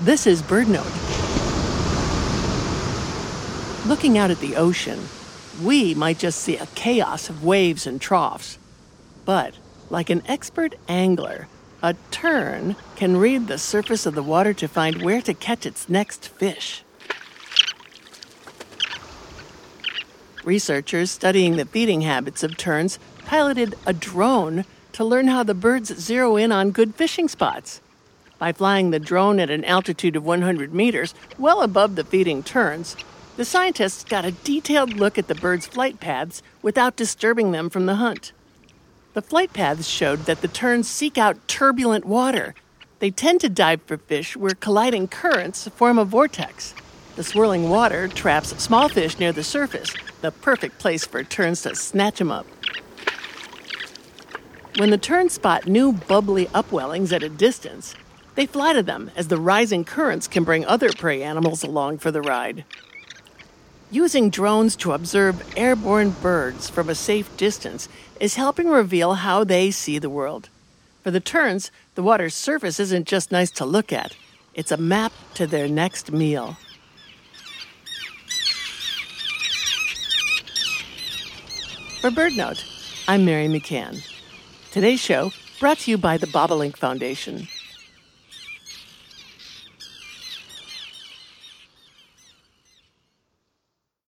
This is BirdNote. Looking out at the ocean, we might just see a chaos of waves and troughs. But, like an expert angler, a tern can read the surface of the water to find where to catch its next fish. Researchers studying the feeding habits of terns piloted a drone to learn how the birds zero in on good fishing spots. By flying the drone at an altitude of 100 meters, well above the feeding terns, the scientists got a detailed look at the birds' flight paths without disturbing them from the hunt. The flight paths showed that the terns seek out turbulent water. They tend to dive for fish where colliding currents form a vortex. The swirling water traps small fish near the surface, the perfect place for terns to snatch them up. When the terns spot new bubbly upwellings at a distance, they fly to them as the rising currents can bring other prey animals along for the ride. Using drones to observe airborne birds from a safe distance is helping reveal how they see the world. For the terns, the water's surface isn't just nice to look at, it's a map to their next meal. For BirdNote, I'm Mary McCann. Today's show brought to you by the Bobolink Foundation.